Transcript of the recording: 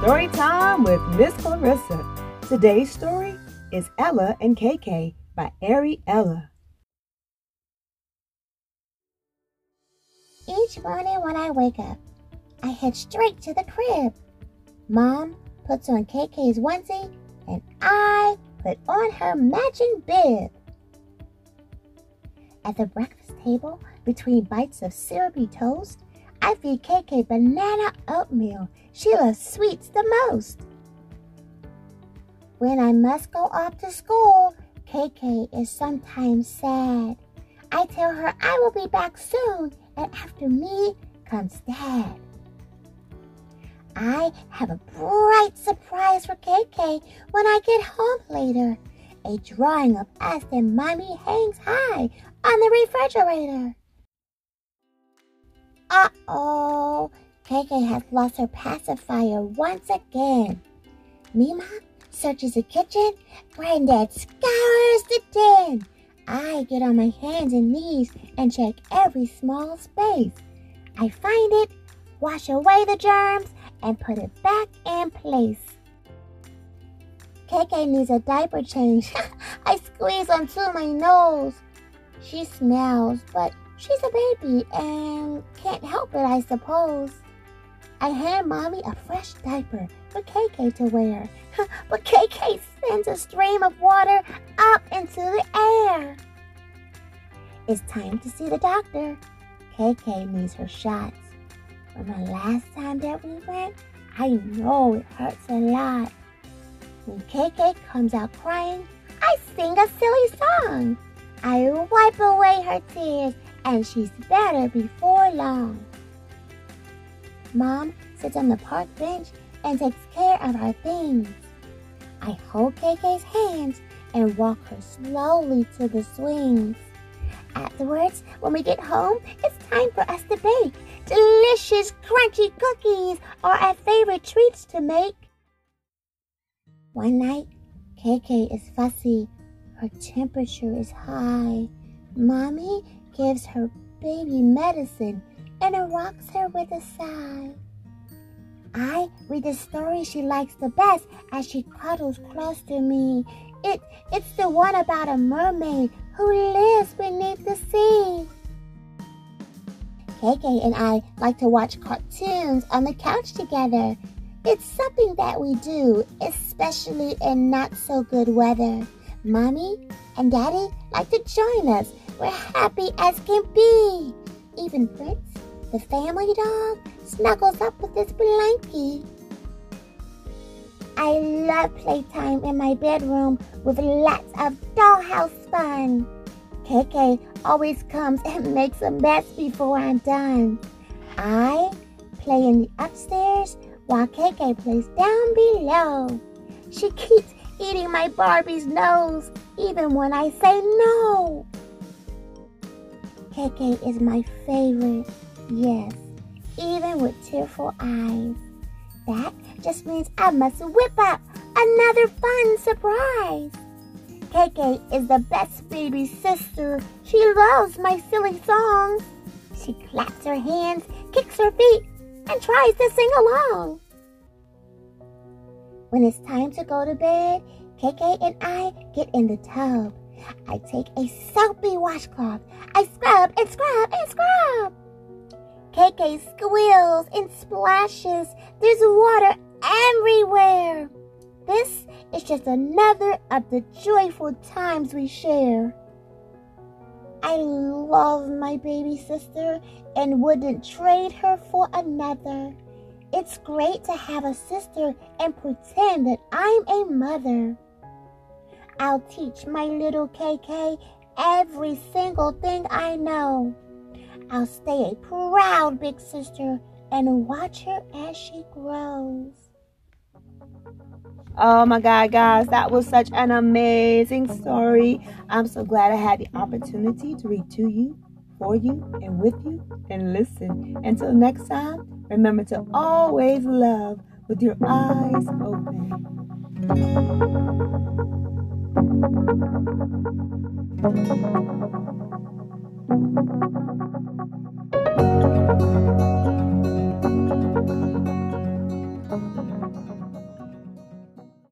Story time with Miss Clarissa. Today's story is Ella and KK by Ari Ella. Each morning when I wake up, I head straight to the crib. Mom puts on KK's onesie, and I put on her matching bib. At the breakfast table, between bites of syrupy toast, I feed KK banana oatmeal. She loves sweets the most. When I must go off to school, KK is sometimes sad. I tell her I will be back soon, and after me comes Dad. I have a bright surprise for KK when I get home later. A drawing of us and Mommy hangs high on the refrigerator. Uh-oh, KK has lost her pacifier once again. Mima searches the kitchen. Granddad scours the den. I get on my hands and knees and check every small space. I find it, wash away the germs, and put it back in place. KK needs a diaper change. I squeeze onto my nose. She smells, but she's a baby and can't help it, I suppose. I hand Mommy a fresh diaper for KK to wear, but KK sends a stream of water up into the air. It's time to see the doctor. KK needs her shots. From the last time that we went, I know it hurts a lot. When KK comes out crying, I sing a silly song. I wipe away her tears, and she's better before long. Mom sits on the park bench and takes care of our things. I hold KK's hands and walk her slowly to the swings. Afterwards, when we get home, it's time for us to bake. Delicious, crunchy cookies our favorite treats to make. One night, KK is fussy. Her temperature is high. Mommy gives her baby medicine and rocks her with a sigh. I read the story she likes the best as she cuddles close to me. It, it's the one about a mermaid who lives beneath the sea. KK and I like to watch cartoons on the couch together. It's something that we do, especially in not so good weather. Mommy and Daddy like to join us. We're happy as can be. Even Fritz, the family dog, snuggles up with his blankie. I love playtime in my bedroom with lots of dollhouse fun. KK always comes and makes a mess before I'm done. I play in the upstairs while KK plays down below. She keeps eating my Barbie's nose even when I say no. KK is my favorite, yes, even with tearful eyes. That just means I must whip up another fun surprise. KK is the best baby sister. She loves my silly songs. She claps her hands, kicks her feet, and tries to sing along. When it's time to go to bed, KK and I get in the tub. I take a soapy washcloth. I scrub and scrub and scrub. KK squeals and splashes. There's water everywhere. This is just another of the joyful times we share. I love my baby sister and wouldn't trade her for another. It's great to have a sister and pretend that I'm a mother. I'll teach my little KK every single thing I know. I'll stay a proud big sister and watch her as she grows. Oh my God, guys, that was such an amazing story. I'm so glad I had the opportunity to read to you, for you, and with you, and listen. Until next time, remember to always love with your eyes open. Thank you.